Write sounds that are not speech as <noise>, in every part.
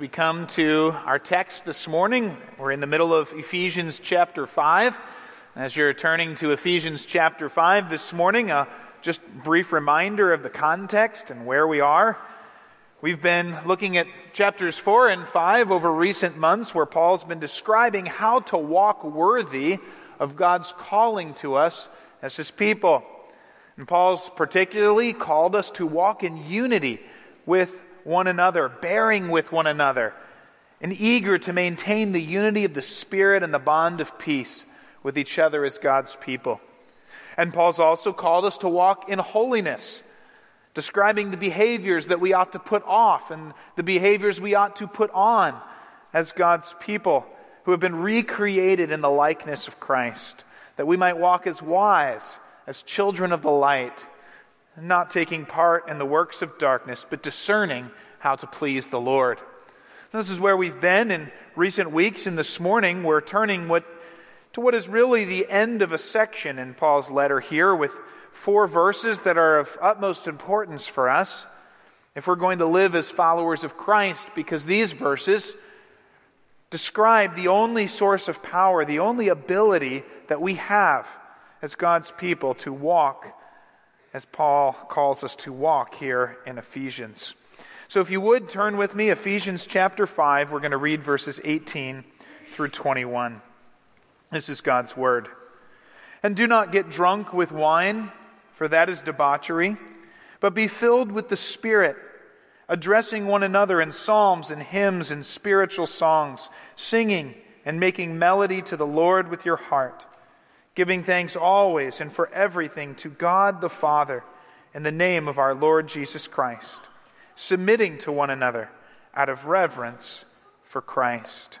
We come to our text this morning. We're in the middle of Ephesians chapter 5. As you're turning to Ephesians chapter 5 this morning, a just brief reminder of the context and where we are. We've been looking at chapters 4 and 5 over recent months where Paul's been describing how to walk worthy of God's calling to us as his people. And Paul's particularly called us to walk in unity with one another, bearing with one another, and eager to maintain the unity of the Spirit and the bond of peace with each other as God's people. And Paul's also called us to walk in holiness, describing the behaviors that we ought to put off and the behaviors we ought to put on as God's people who have been recreated in the likeness of Christ, that we might walk as wise, as children of the light, not taking part in the works of darkness, but discerning how to please the Lord. This is where we've been in recent weeks, and this morning we're turning what, to what is really the end of a section in Paul's letter here with four verses that are of utmost importance for us if we're going to live as followers of Christ, because these verses describe the only source of power, the only ability that we have as God's people to walk as Paul calls us to walk here in Ephesians. So if you would turn with me, Ephesians chapter 5, we're going to read verses 18 through 21. This is God's word. And do not get drunk with wine, for that is debauchery, but be filled with the Spirit, addressing one another in psalms and hymns and spiritual songs, singing and making melody to the Lord with your heart giving thanks always and for everything to God the Father in the name of our Lord Jesus Christ, submitting to one another out of reverence for Christ.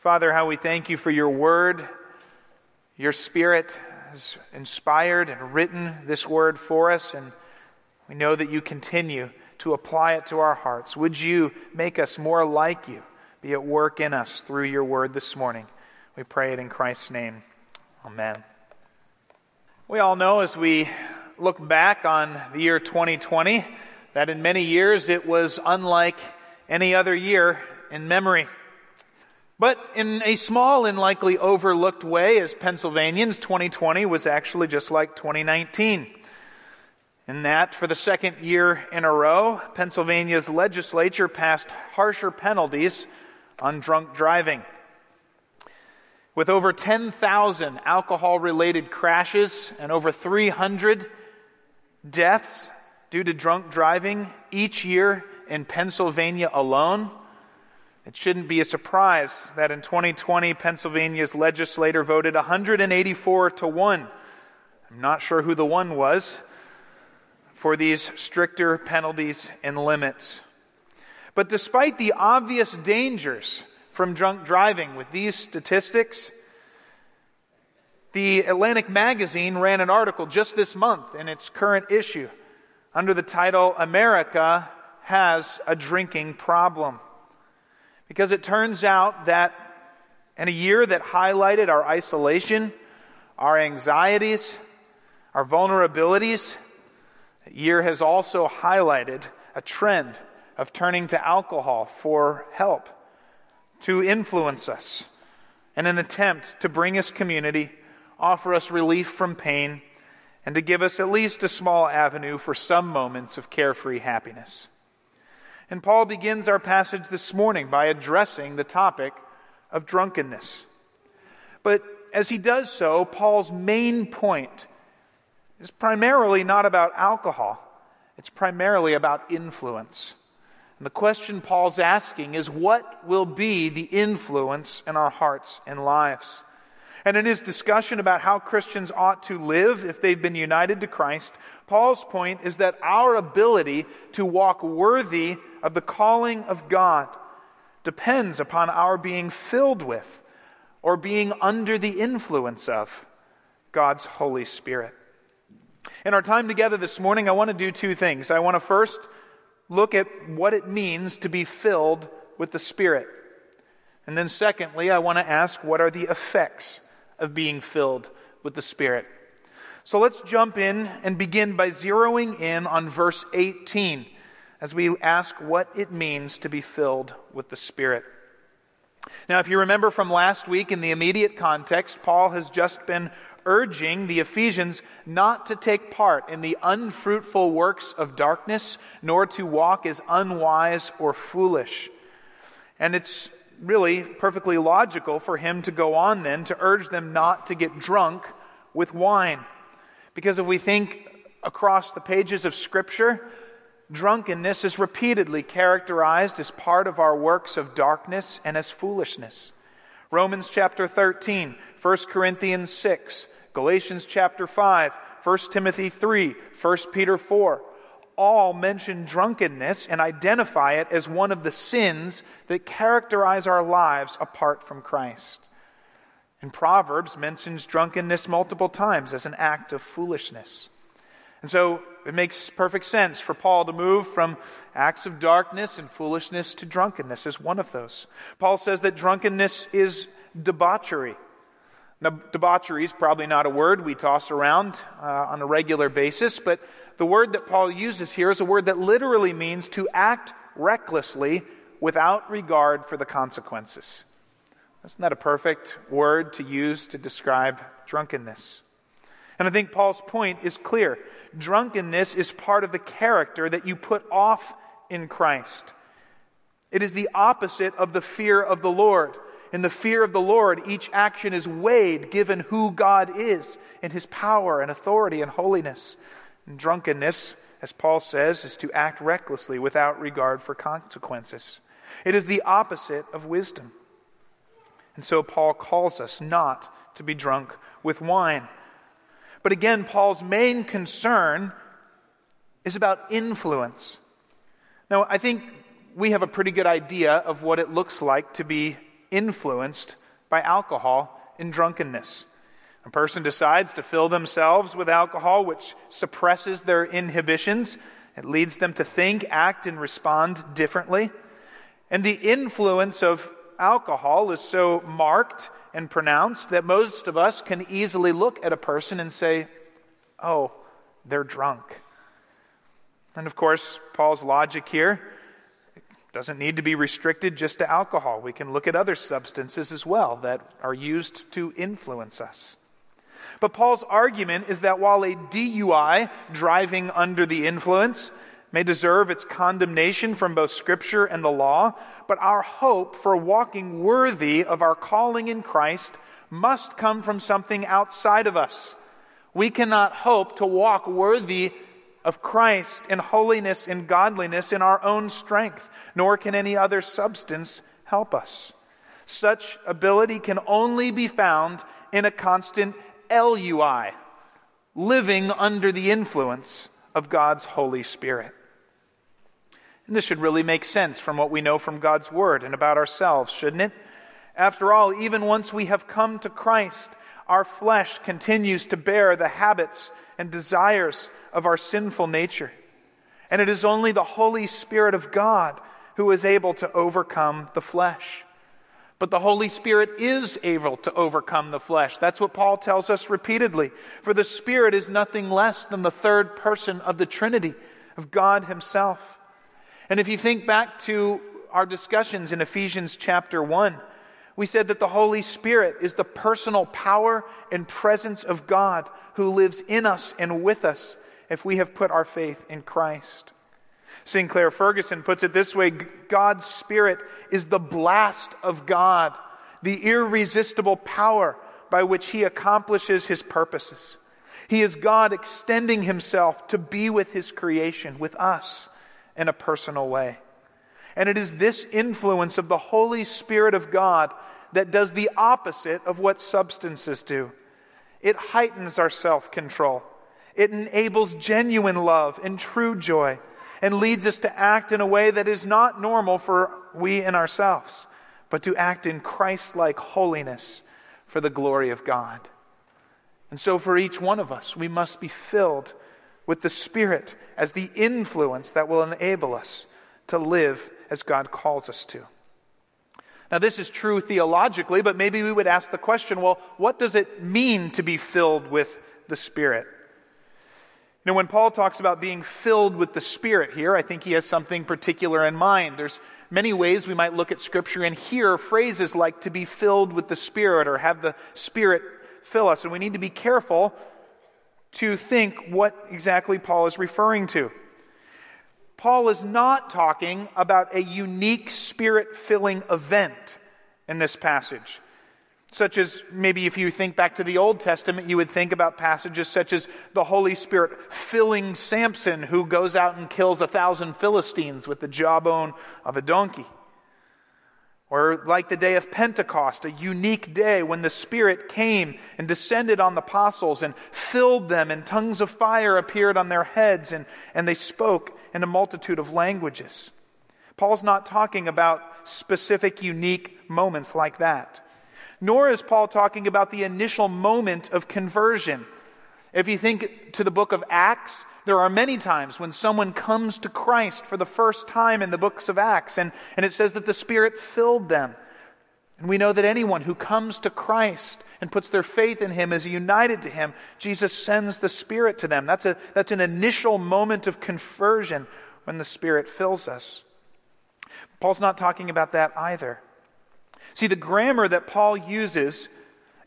Father, how we thank you for your word. Your Spirit has inspired and written this word for us, and we know that you continue to apply it to our hearts. Would you make us more like you, be at work in us through your word this morning? We pray it in Christ's name. Amen. We all know as we look back on the year 2020 that in many years it was unlike any other year in memory. But in a small and likely overlooked way, as Pennsylvanians, 2020 was actually just like 2019. In that, for the second year in a row, Pennsylvania's legislature passed harsher penalties on drunk driving. With over 10,000 alcohol related crashes and over 300 deaths due to drunk driving each year in Pennsylvania alone, it shouldn't be a surprise that in 2020, Pennsylvania's legislator voted 184 to 1. I'm not sure who the one was for these stricter penalties and limits. But despite the obvious dangers from drunk driving with these statistics. The Atlantic Magazine ran an article just this month in its current issue under the title America Has a Drinking Problem. Because it turns out that in a year that highlighted our isolation, our anxieties, our vulnerabilities, the year has also highlighted a trend of turning to alcohol for help to influence us in an attempt to bring us community, offer us relief from pain, and to give us at least a small avenue for some moments of carefree happiness. And Paul begins our passage this morning by addressing the topic of drunkenness. But as he does so, Paul's main point is primarily not about alcohol, it's primarily about influence. And the question Paul's asking is what will be the influence in our hearts and lives? And in his discussion about how Christians ought to live if they've been united to Christ, Paul's point is that our ability to walk worthy of the calling of God depends upon our being filled with or being under the influence of God's Holy Spirit. In our time together this morning, I want to do two things. I want to first look at what it means to be filled with the Spirit. And then, secondly, I want to ask what are the effects of being filled with the Spirit. So let's jump in and begin by zeroing in on verse 18 as we ask what it means to be filled with the Spirit. Now, if you remember from last week in the immediate context, Paul has just been urging the Ephesians not to take part in the unfruitful works of darkness, nor to walk as unwise or foolish. And it's really perfectly logical for him to go on then to urge them not to get drunk with wine. Because if we think across the pages of Scripture, drunkenness is repeatedly characterized as part of our works of darkness and as foolishness. Romans chapter 13, 1 Corinthians 6, Galatians chapter 5, 1 Timothy 3, 1 Peter 4 all mention drunkenness and identify it as one of the sins that characterize our lives apart from Christ. And Proverbs mentions drunkenness multiple times as an act of foolishness. And so it makes perfect sense for Paul to move from acts of darkness and foolishness to drunkenness as one of those. Paul says that drunkenness is debauchery. Now, debauchery is probably not a word we toss around uh, on a regular basis, but the word that Paul uses here is a word that literally means to act recklessly without regard for the consequences. Isn't that a perfect word to use to describe drunkenness? And I think Paul's point is clear. Drunkenness is part of the character that you put off in Christ. It is the opposite of the fear of the Lord. In the fear of the Lord, each action is weighed given who God is in his power and authority and holiness. And drunkenness, as Paul says, is to act recklessly without regard for consequences. It is the opposite of wisdom. And so Paul calls us not to be drunk with wine. But again, Paul's main concern is about influence. Now, I think we have a pretty good idea of what it looks like to be influenced by alcohol and drunkenness. A person decides to fill themselves with alcohol, which suppresses their inhibitions. It leads them to think, act, and respond differently. And the influence of alcohol is so marked and pronounced that most of us can easily look at a person and say, oh, they're drunk. And of course, Paul's logic here doesn't need to be restricted just to alcohol. We can look at other substances as well that are used to influence us. But Paul's argument is that while a DUI, driving under the influence, may deserve its condemnation from both Scripture and the law, but our hope for walking worthy of our calling in Christ must come from something outside of us. We cannot hope to walk worthy of Christ in holiness and godliness in our own strength, nor can any other substance help us. Such ability can only be found in a constant LUI, living under the influence of God's Holy Spirit. And this should really make sense from what we know from God's Word and about ourselves, shouldn't it? After all, even once we have come to Christ, our flesh continues to bear the habits and desires of our sinful nature. And it is only the Holy Spirit of God who is able to overcome the flesh. But the Holy Spirit is able to overcome the flesh. That's what Paul tells us repeatedly. For the Spirit is nothing less than the third person of the Trinity, of God Himself. And if you think back to our discussions in Ephesians chapter 1, we said that the Holy Spirit is the personal power and presence of God who lives in us and with us if we have put our faith in Christ. Sinclair Ferguson puts it this way God's Spirit is the blast of God, the irresistible power by which He accomplishes His purposes. He is God extending Himself to be with His creation, with us, in a personal way. And it is this influence of the Holy Spirit of God that does the opposite of what substances do. It heightens our self control. It enables genuine love and true joy. and leads us to act in a way that is not normal for we and ourselves, but to act in Christ like holiness for the glory of God. And so, for each one of us, we must be filled with the Spirit as the influence that will enable us to live as God calls us to. Now, this is true theologically, but maybe we would ask the question well, what does it mean to be filled with the Spirit? Know, when Paul talks about being filled with the Spirit here, I think he has something particular in mind. There's many ways we might look at Scripture and hear phrases like to be filled with the Spirit or have the Spirit fill us. And we need to be careful to think what exactly Paul is referring to. Paul is not talking about a unique spirit filling event in this passage. Such as maybe if you think back to the Old Testament, you would think about passages such as the Holy Spirit filling Samson, who goes out and kills a thousand Philistines with the jawbone of a donkey. Or like the day of Pentecost, a unique day when the Spirit came and descended on the apostles and filled them, and tongues of fire appeared on their heads, and, and they spoke in a multitude of languages. Paul's not talking about specific, unique moments like that. Nor is Paul talking about the initial moment of conversion. If you think to the book of Acts, there are many times when someone comes to Christ for the first time in the books of Acts, and, and it says that the Spirit filled them. And we know that anyone who comes to Christ and puts their faith in Him is united to Him. Jesus sends the Spirit to them. That's, a, that's an initial moment of conversion when the Spirit fills us. Paul's not talking about that either. See, the grammar that Paul uses,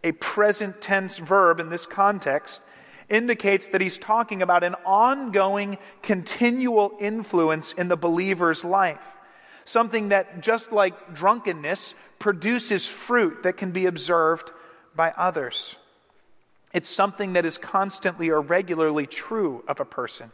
a present tense verb in this context, indicates that he's talking about an ongoing, continual influence in the believer's life. Something that, just like drunkenness, produces fruit that can be observed by others. It's something that is constantly or regularly true of a person.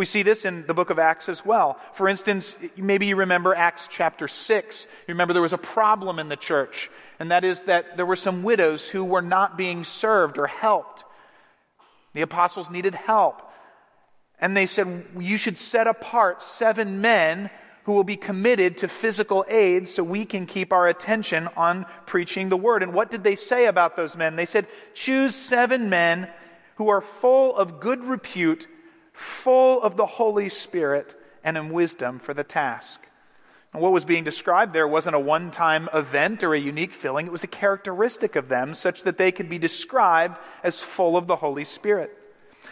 We see this in the book of Acts as well. For instance, maybe you remember Acts chapter 6. You remember there was a problem in the church, and that is that there were some widows who were not being served or helped. The apostles needed help. And they said, You should set apart seven men who will be committed to physical aid so we can keep our attention on preaching the word. And what did they say about those men? They said, Choose seven men who are full of good repute, full of the Holy Spirit, and in wisdom for the task. And what was being described there wasn't a one time event or a unique feeling, it was a characteristic of them such that they could be described as full of the Holy Spirit.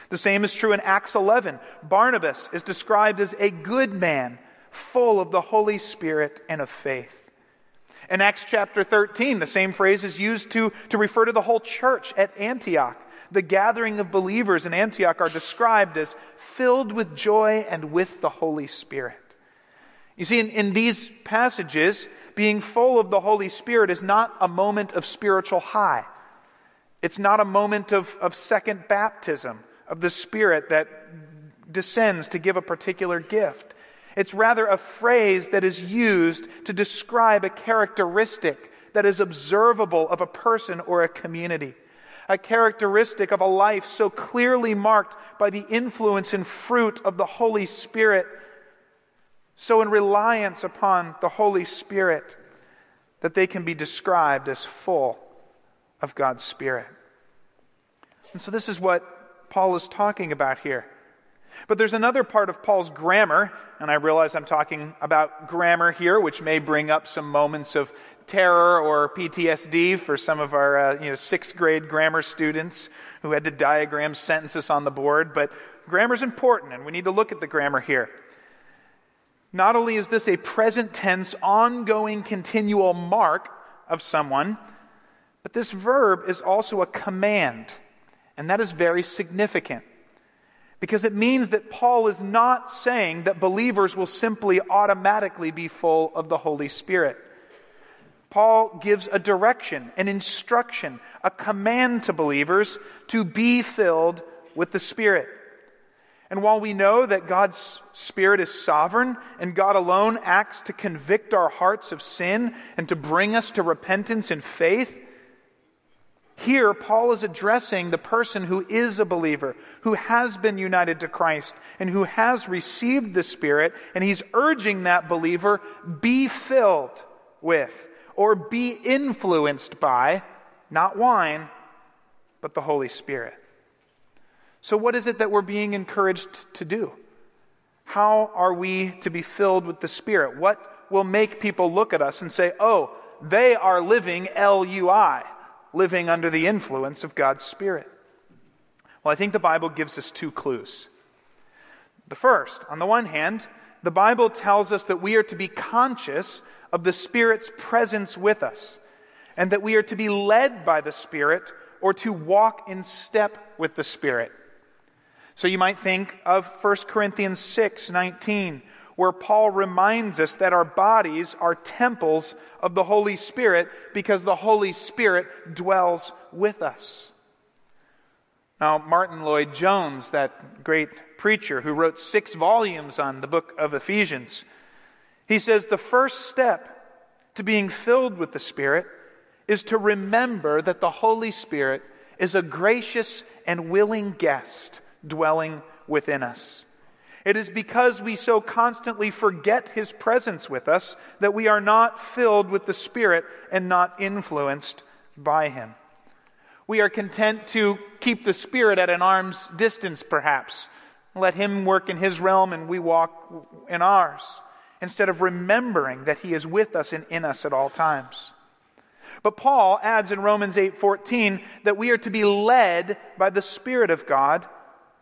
The same is true in Acts 11. Barnabas is described as a good man, full of the Holy Spirit and of faith. In Acts chapter 13, the same phrase is used to, to refer to the whole church at Antioch. The gathering of believers in Antioch are described as filled with joy and with the Holy Spirit. You see, in, in these passages, being full of the Holy Spirit is not a moment of spiritual high. It's not a moment of, of second baptism of the Spirit that descends to give a particular gift. It's rather a phrase that is used to describe a characteristic that is observable of a person or a community. A characteristic of a life so clearly marked by the influence and fruit of the Holy Spirit so in reliance upon the Holy Spirit that they can be described as full of God's Spirit. And so this is what Paul is talking about here. But there's another part of Paul's grammar, and I realize I'm talking about grammar here, which may bring up some moments of terror or PTSD for some of our uh, you know, sixth grade grammar students who had to diagram sentences on the board. But grammar is important, and we need to look at the grammar here. Not only is this a present tense, ongoing, continual mark of someone, but this verb is also a command. And that is very significant. Because it means that Paul is not saying that believers will simply automatically be full of the Holy Spirit. Paul gives a direction, an instruction, a command to believers to be filled with the Spirit. And while we know that God's Spirit is sovereign and God alone acts to convict our hearts of sin and to bring us to repentance and faith, Here, Paul is addressing the person who is a believer, who has been united to Christ, and who has received the Spirit, and he's urging that believer be filled with or be influenced by not wine, but the Holy Spirit. So, what is it that we're being encouraged to do? How are we to be filled with the Spirit? What will make people look at us and say, oh, they are living LUI, living under the influence of God's Spirit? Well, I think the Bible gives us two clues. The first, on the one hand, the Bible tells us that we are to be conscious of the Spirit's presence with us, and that we are to be led by the Spirit or to walk in step with the Spirit. So you might think of 1 Corinthians 6 19, where Paul reminds us that our bodies are temples of the Holy Spirit because the Holy Spirit dwells with us. Now, Martyn Lloyd-Jones, that great preacher who wrote six volumes on the book of Ephesians, he says the first step to being filled with the Spirit is to remember that the Holy Spirit is a gracious and willing guest dwelling within us. It is because we so constantly forget His presence with us that we are not filled with the Spirit and not influenced by Him. We are content to keep the Spirit at an arm's distance, perhaps. Let Him work in His realm and we walk in ours, instead of remembering that He is with us and in us at all times. But Paul adds in Romans 8:14 that we are to be led by the Spirit of God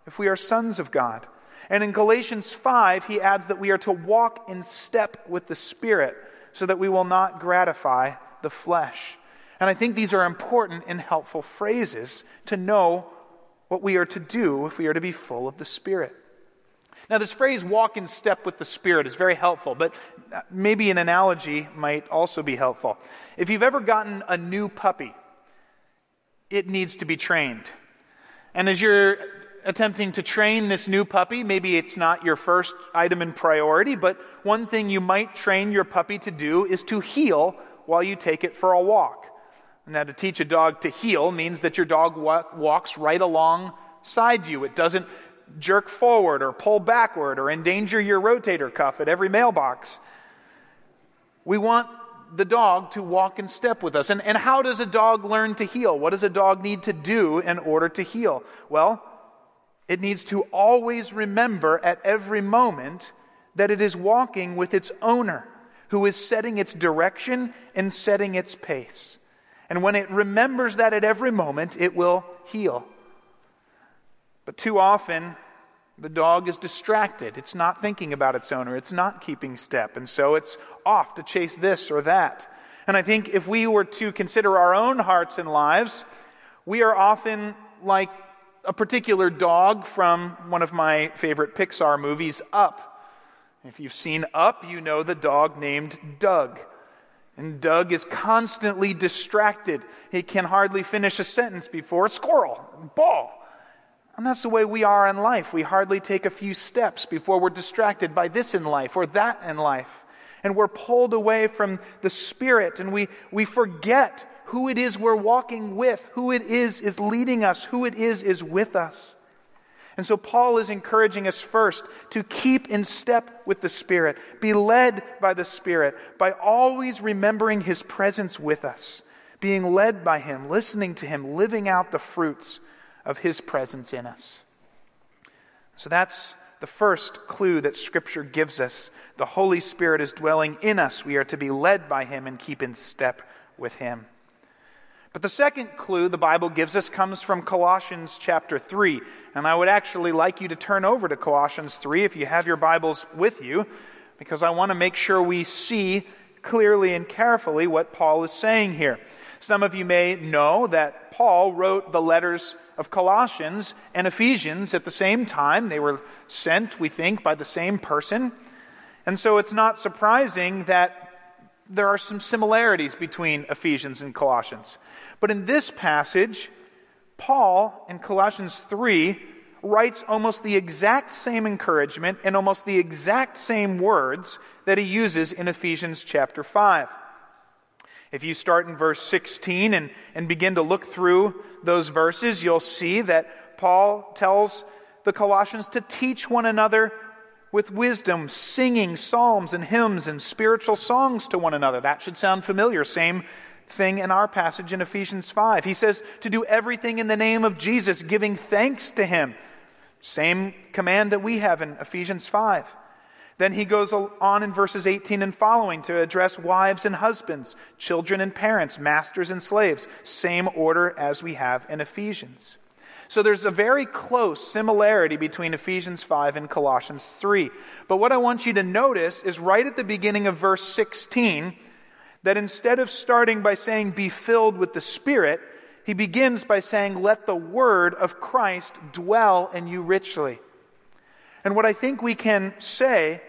if we are sons of God. And in Galatians 5, he adds that we are to walk in step with the Spirit so that we will not gratify the flesh. And I think these are important and helpful phrases to know what we are to do if we are to be full of the Spirit. Now, this phrase, walk in step with the Spirit, is very helpful, but uh, maybe an analogy might also be helpful. If you've ever gotten a new puppy, it needs to be trained. And as you're attempting to train this new puppy, maybe it's not your first item in priority, but one thing you might train your puppy to do is to heel while you take it for a walk. Now, to teach a dog to heel means that your dog walks right alongside you. It doesn't jerk forward or pull backward or endanger your rotator cuff at every mailbox. We want the dog to walk in step with us. And, and how does a dog learn to heel? What does a dog need to do in order to heel? Well, it needs to always remember at every moment that it is walking with its owner, who is setting its direction and setting its pace. And when it remembers that at every moment, it will heel. But too often, the dog is distracted. It's not thinking about its owner. It's not keeping step. And so it's off to chase this or that. And I think if we were to consider our own hearts and lives, we are often like a particular dog from one of my favorite Pixar movies, Up. If you've seen Up, you know the dog named Doug. And Doug is constantly distracted. He can hardly finish a sentence before squirrel, ball. And that's the way we are in life. We hardly take a few steps before we're distracted by this in life or that in life. And we're pulled away from the Spirit and we, we forget who it is we're walking with, who it is is leading us, who it is is with us. And so Paul is encouraging us first to keep in step with the Spirit, be led by the Spirit, by always remembering His presence with us, being led by Him, listening to Him, living out the fruits of His presence in us. So that's the first clue that Scripture gives us. The Holy Spirit is dwelling in us. We are to be led by Him and keep in step with Him. But the second clue the Bible gives us comes from Colossians chapter 3. And I would actually like you to turn over to Colossians 3 if you have your Bibles with you, because I want to make sure we see clearly and carefully what Paul is saying here. Some of you may know that Paul wrote the letters of Colossians and Ephesians at the same time. They were sent, we think, by the same person. And so it's not surprising that there are some similarities between Ephesians and Colossians. But in this passage, Paul in Colossians 3 writes almost the exact same encouragement and almost the exact same words that he uses in Ephesians chapter 5. If you start in verse 16 and, and begin to look through those verses, you'll see that Paul tells the Colossians to teach one another with wisdom, singing psalms and hymns and spiritual songs to one another. That should sound familiar. Same thing in our passage in Ephesians 5. He says to do everything in the name of Jesus, giving thanks to him. Same command that we have in Ephesians 5. Then he goes on in verses 18 and following to address wives and husbands, children and parents, masters and slaves. Same order as we have in Ephesians. So there's a very close similarity between Ephesians 5 and Colossians 3. But what I want you to notice is right at the beginning of verse 16 that instead of starting by saying, be filled with the Spirit, he begins by saying, let the word of Christ dwell in you richly. And what I think we can say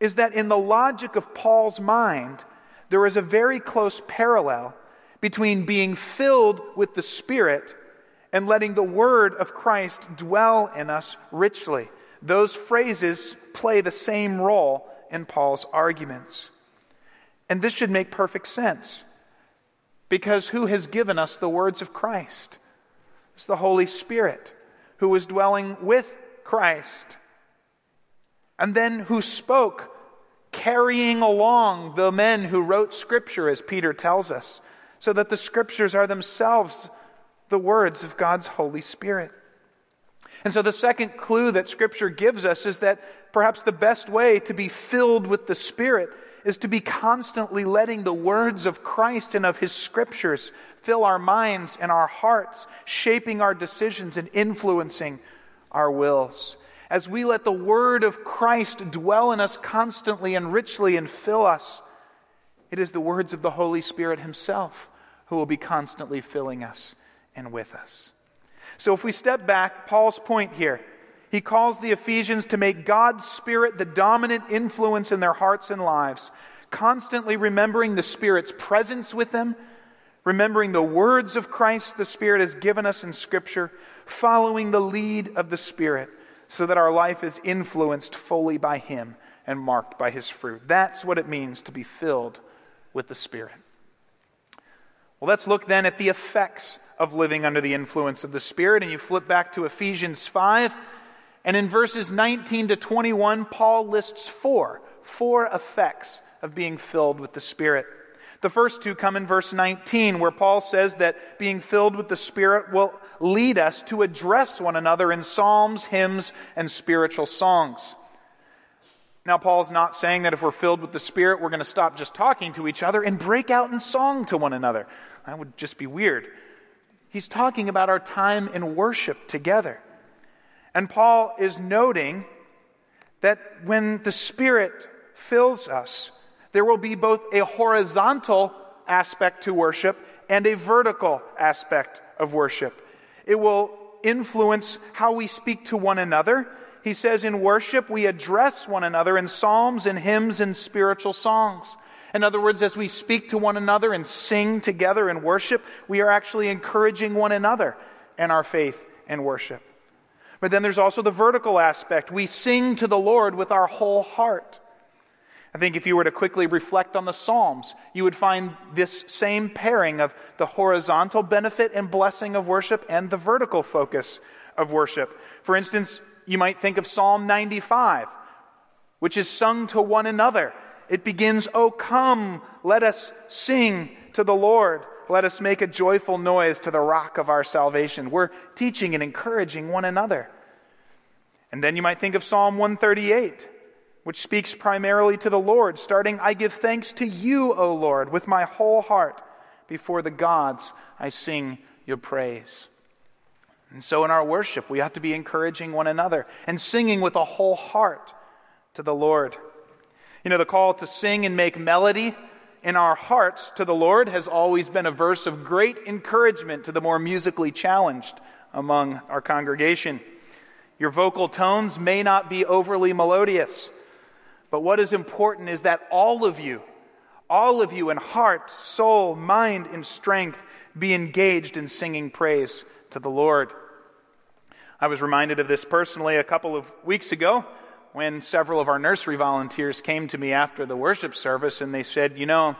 is that in the logic of Paul's mind, there is a very close parallel between being filled with the Spirit and letting the word of Christ dwell in us richly. Those phrases play the same role in Paul's arguments. And this should make perfect sense. Because who has given us the words of Christ? It's the Holy Spirit who was dwelling with Christ. And then who spoke, carrying along the men who wrote Scripture, as Peter tells us, so that the Scriptures are themselves the words of God's Holy Spirit. And so the second clue that Scripture gives us is that perhaps the best way to be filled with the Spirit is to be constantly letting the words of Christ and of His Scriptures fill our minds and our hearts, shaping our decisions and influencing our wills. As we let the Word of Christ dwell in us constantly and richly and fill us, it is the words of the Holy Spirit Himself who will be constantly filling us and with us. So if we step back, Paul's point here, he calls the Ephesians to make God's Spirit the dominant influence in their hearts and lives, constantly remembering the Spirit's presence with them, remembering the words of Christ the Spirit has given us in Scripture, following the lead of the Spirit so that our life is influenced fully by Him and marked by His fruit. That's what it means to be filled with the Spirit. Well, let's look then at the effects of living under the influence of the Spirit. And you flip back to Ephesians 5. And in verses 19 to 21, Paul lists four, four effects of being filled with the Spirit. The first two come in verse 19, where Paul says that being filled with the Spirit will lead us to address one another in psalms, hymns, and spiritual songs. Now, Paul's not saying that if we're filled with the Spirit, we're going to stop just talking to each other and break out in song to one another. That would just be weird. He's talking about our time in worship together. And Paul is noting that when the Spirit fills us, there will be both a horizontal aspect to worship and a vertical aspect of worship. It will influence how we speak to one another. He says in worship, we address one another in psalms and hymns and spiritual songs. In other words, as we speak to one another and sing together in worship, we are actually encouraging one another in our faith and worship. But then there's also the vertical aspect. We sing to the Lord with our whole heart. I think if you were to quickly reflect on the Psalms, you would find this same pairing of the horizontal benefit and blessing of worship and the vertical focus of worship. For instance, you might think of Psalm 95, which is sung to one another it begins, Oh, come, let us sing to the Lord. Let us make a joyful noise to the rock of our salvation. We're teaching and encouraging one another. And then you might think of Psalm 138, which speaks primarily to the Lord, starting, I give thanks to you, O Lord, with my whole heart. Before the gods, I sing your praise. And so in our worship, we have to be encouraging one another and singing with a whole heart to the Lord. You know, the call to sing and make melody in our hearts to the Lord has always been a verse of great encouragement to the more musically challenged among our congregation. Your vocal tones may not be overly melodious, but what is important is that all of you, all of you in heart, soul, mind, and strength be engaged in singing praise to the Lord. I was reminded of this personally a couple of weeks ago when several of our nursery volunteers came to me after the worship service and they said, You know,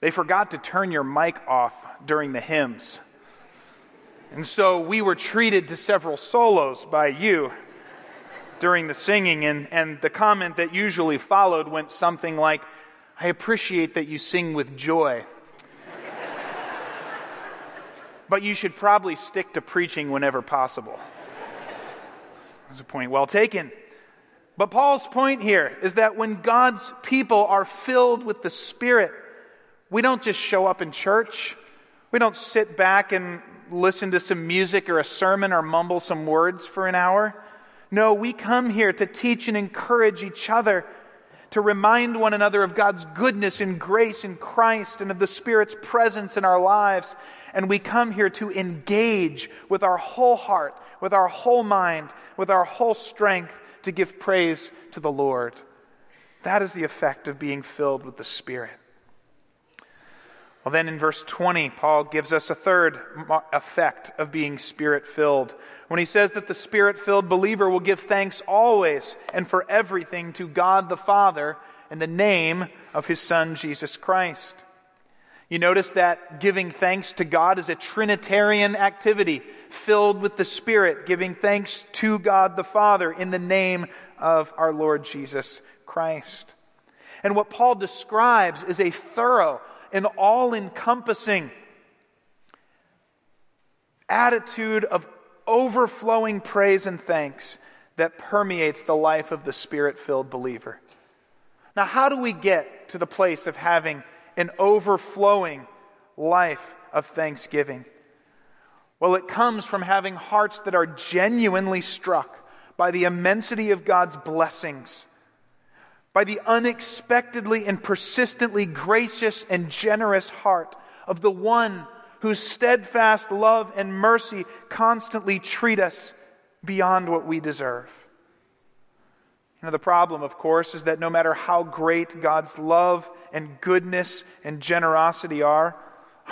they forgot to turn your mic off during the hymns. And so we were treated to several solos by you during the singing, and, and the comment that usually followed went something like, I appreciate that you sing with joy. <laughs> but you should probably stick to preaching whenever possible. That's a point well taken. But Paul's point here is that when God's people are filled with the Spirit, we don't just show up in church. We don't sit back and listen to some music or a sermon or mumble some words for an hour. No, we come here to teach and encourage each other, to remind one another of God's goodness and grace in Christ and of the Spirit's presence in our lives. And we come here to engage with our whole heart, with our whole mind, with our whole strength to give praise to the Lord. That is the effect of being filled with the Spirit. Well, then in verse 20, Paul gives us a third effect of being spirit filled. When he says that the spirit filled believer will give thanks always and for everything to God the Father in the name of his Son, Jesus Christ. You notice that giving thanks to God is a Trinitarian activity filled with the Spirit, giving thanks to God the Father in the name of our Lord Jesus Christ. And what Paul describes is a thorough, an all encompassing attitude of overflowing praise and thanks that permeates the life of the spirit filled believer. Now, how do we get to the place of having an overflowing life of thanksgiving? Well, it comes from having hearts that are genuinely struck by the immensity of God's blessings by the unexpectedly and persistently gracious and generous heart of the one whose steadfast love and mercy constantly treat us beyond what we deserve. You know, the problem, of course, is that no matter how great God's love and goodness and generosity are,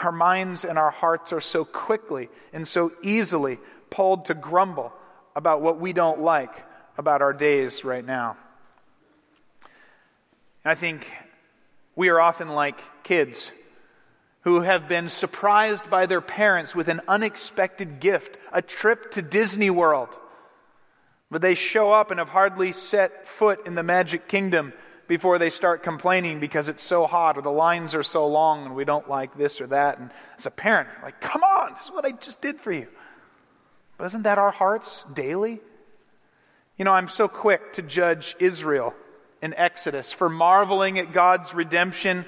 our minds and our hearts are so quickly and so easily pulled to grumble about what we don't like about our days right now. I think we are often like kids who have been surprised by their parents with an unexpected gift, a trip to Disney World. But they show up and have hardly set foot in the magic kingdom before they start complaining because it's so hot or the lines are so long and we don't like this or that. And as a parent, like, come on, this is what I just did for you. But isn't that our hearts daily? You know, I'm so quick to judge Israel in Exodus for marveling at God's redemption,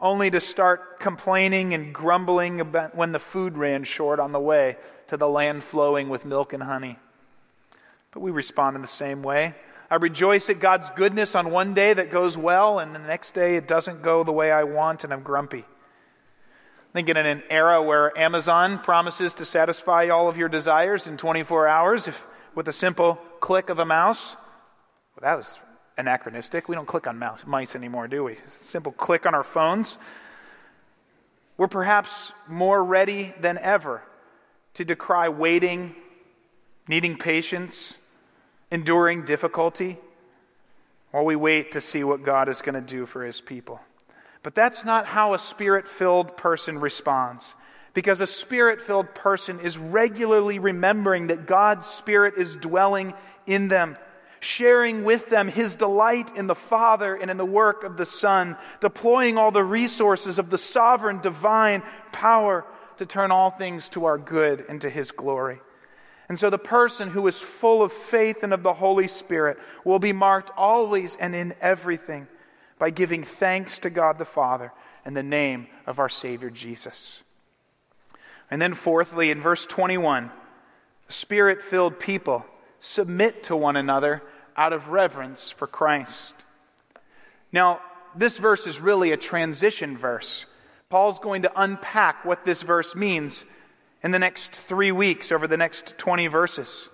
only to start complaining and grumbling about when the food ran short on the way to the land flowing with milk and honey. But we respond in the same way. I rejoice at God's goodness on one day that goes well, and the next day it doesn't go the way I want, and I'm grumpy. Thinking in an era where Amazon promises to satisfy all of your desires in 24 hours if, with a simple click of a mouse. Well, that was anachronistic. We don't click on mouse, mice anymore, do we? Simple click on our phones. We're perhaps more ready than ever to decry waiting, needing patience, enduring difficulty, while we wait to see what God is going to do for his people. But that's not how a spirit filled person responds. Because a spirit filled person is regularly remembering that God's Spirit is dwelling in them sharing with them his delight in the Father and in the work of the Son, deploying all the resources of the sovereign divine power to turn all things to our good and to his glory. And so the person who is full of faith and of the Holy Spirit will be marked always and in everything by giving thanks to God the Father in the name of our Savior Jesus. And then, fourthly, in verse 21, spirit filled people submit to one another out of reverence for Christ. Now, this verse is really a transition verse. Paul's going to unpack what this verse means in the next three weeks, over the next 20 verses.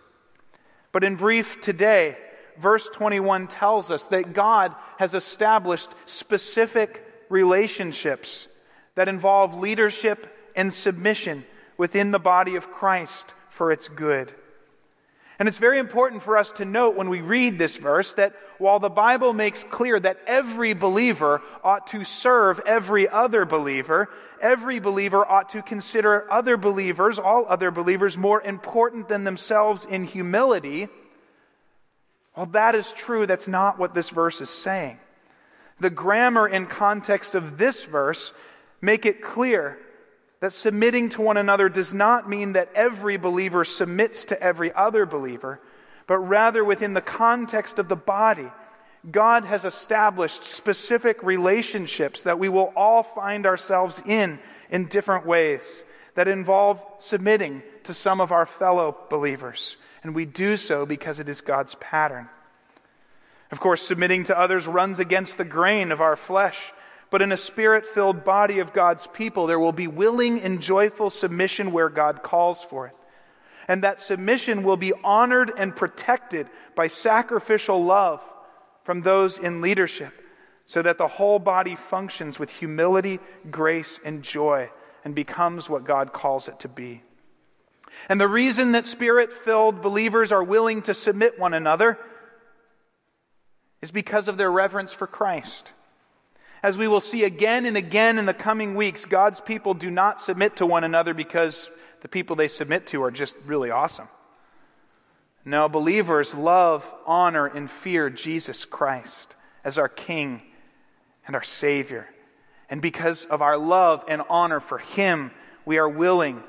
But in brief, today, verse 21 tells us that God has established specific relationships that involve leadership and submission within the body of Christ for its good. And it's very important for us to note when we read this verse that while the Bible makes clear that every believer ought to serve every other believer, every believer ought to consider other believers, all other believers, more important than themselves in humility. While that is true, that's not what this verse is saying. The grammar and context of this verse make it clear that submitting to one another does not mean that every believer submits to every other believer, but rather within the context of the body, God has established specific relationships that we will all find ourselves in in different ways that involve submitting to some of our fellow believers. And we do so because it is God's pattern. Of course, submitting to others runs against the grain of our flesh but in a spirit filled body of God's people, there will be willing and joyful submission where God calls for it. And that submission will be honored and protected by sacrificial love from those in leadership, so that the whole body functions with humility, grace, and joy and becomes what God calls it to be. And the reason that spirit filled believers are willing to submit one another is because of their reverence for Christ. As we will see again and again in the coming weeks, God's people do not submit to one another because the people they submit to are just really awesome. No, believers love, honor, and fear Jesus Christ as our King and our Savior. And because of our love and honor for Him, we are willing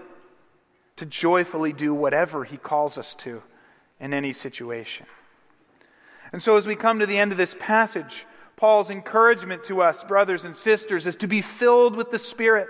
to joyfully do whatever He calls us to in any situation. And so, as we come to the end of this passage, Paul's encouragement to us, brothers and sisters, is to be filled with the Spirit.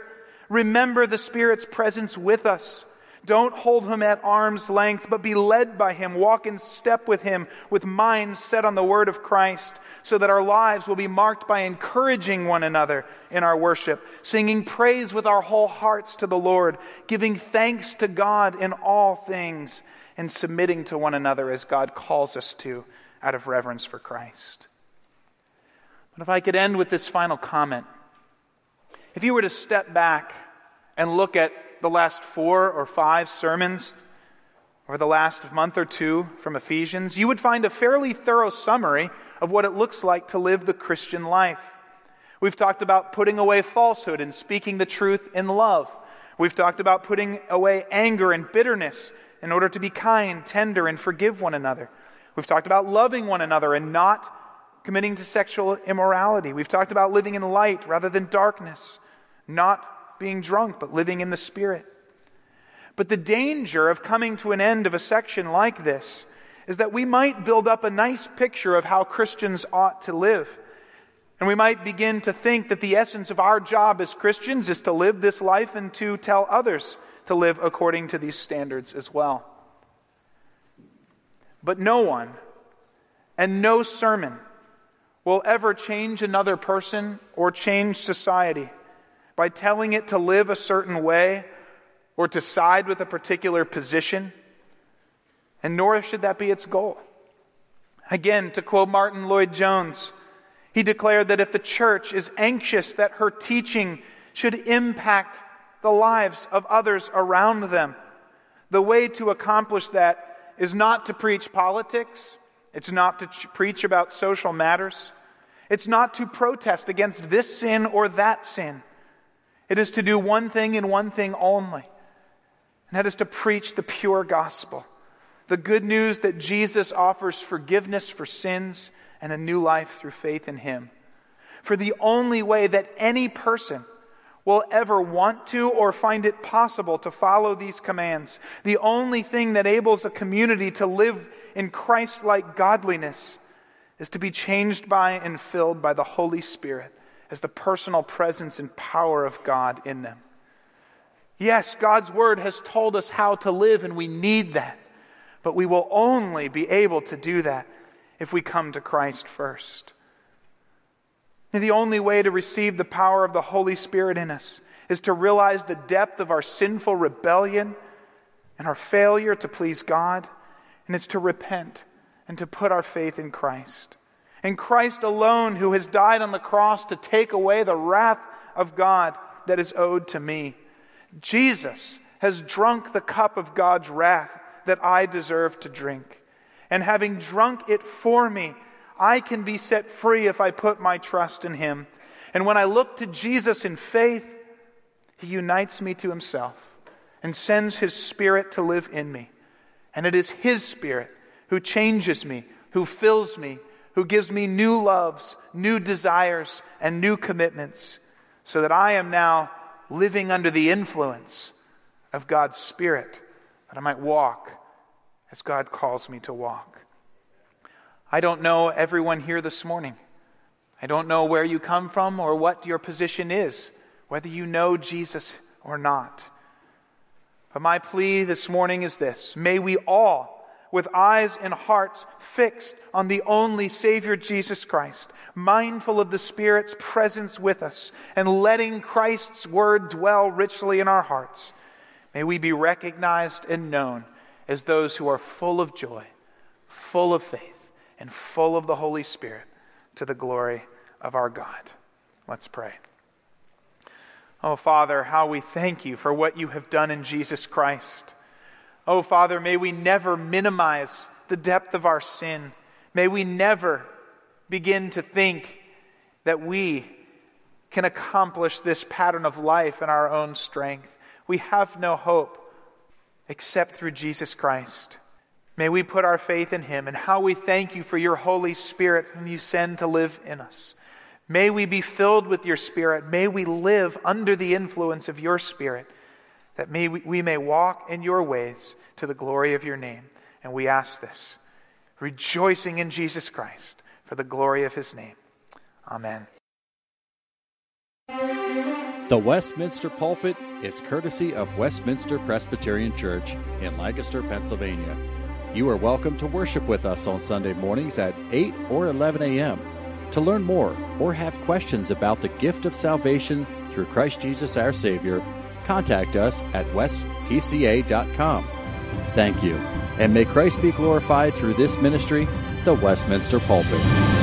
Remember the Spirit's presence with us. Don't hold him at arm's length, but be led by him. Walk in step with him, with minds set on the word of Christ, so that our lives will be marked by encouraging one another in our worship, singing praise with our whole hearts to the Lord, giving thanks to God in all things, and submitting to one another as God calls us to out of reverence for Christ. But if I could end with this final comment. If you were to step back and look at the last four or five sermons or the last month or two from Ephesians, you would find a fairly thorough summary of what it looks like to live the Christian life. We've talked about putting away falsehood and speaking the truth in love. We've talked about putting away anger and bitterness in order to be kind, tender, and forgive one another. We've talked about loving one another and not committing to sexual immorality. We've talked about living in light rather than darkness, not being drunk, but living in the Spirit. But the danger of coming to an end of a section like this is that we might build up a nice picture of how Christians ought to live. And we might begin to think that the essence of our job as Christians is to live this life and to tell others to live according to these standards as well. But no one and no sermon will ever change another person or change society by telling it to live a certain way or to side with a particular position, and nor should that be its goal. Again, to quote Martyn Lloyd-Jones, he declared that if the church is anxious that her teaching should impact the lives of others around them, the way to accomplish that is not to preach politics it's not to ch- preach about social matters. It's not to protest against this sin or that sin. It is to do one thing and one thing only. And that is to preach the pure gospel. The good news that Jesus offers forgiveness for sins and a new life through faith in Him. For the only way that any person will ever want to or find it possible to follow these commands, the only thing that enables a community to live in Christ like godliness is to be changed by and filled by the Holy Spirit as the personal presence and power of God in them. Yes, God's Word has told us how to live, and we need that. But we will only be able to do that if we come to Christ first. And the only way to receive the power of the Holy Spirit in us is to realize the depth of our sinful rebellion and our failure to please God and it's to repent and to put our faith in Christ. And Christ alone, who has died on the cross to take away the wrath of God that is owed to me. Jesus has drunk the cup of God's wrath that I deserve to drink. And having drunk it for me, I can be set free if I put my trust in him. And when I look to Jesus in faith, he unites me to himself and sends his spirit to live in me. And it is his spirit who changes me, who fills me, who gives me new loves, new desires, and new commitments, so that I am now living under the influence of God's Spirit, that I might walk as God calls me to walk. I don't know everyone here this morning. I don't know where you come from or what your position is, whether you know Jesus or not. But my plea this morning is this May we all, with eyes and hearts fixed on the only Savior Jesus Christ, mindful of the Spirit's presence with us, and letting Christ's word dwell richly in our hearts, may we be recognized and known as those who are full of joy, full of faith, and full of the Holy Spirit to the glory of our God. Let's pray. Oh, Father, how we thank you for what you have done in Jesus Christ. Oh, Father, may we never minimize the depth of our sin. May we never begin to think that we can accomplish this pattern of life in our own strength. We have no hope except through Jesus Christ. May we put our faith in him and how we thank you for your Holy Spirit whom you send to live in us. May we be filled with your Spirit. May we live under the influence of your Spirit, that may we, we may walk in your ways to the glory of your name. And we ask this, rejoicing in Jesus Christ for the glory of his name. Amen. The Westminster Pulpit is courtesy of Westminster Presbyterian Church in Lancaster, Pennsylvania. You are welcome to worship with us on Sunday mornings at 8 or 11 a.m. To learn more or have questions about the gift of salvation through Christ Jesus our Savior, contact us at westpca.com. Thank you, and may Christ be glorified through this ministry, the Westminster Pulpit.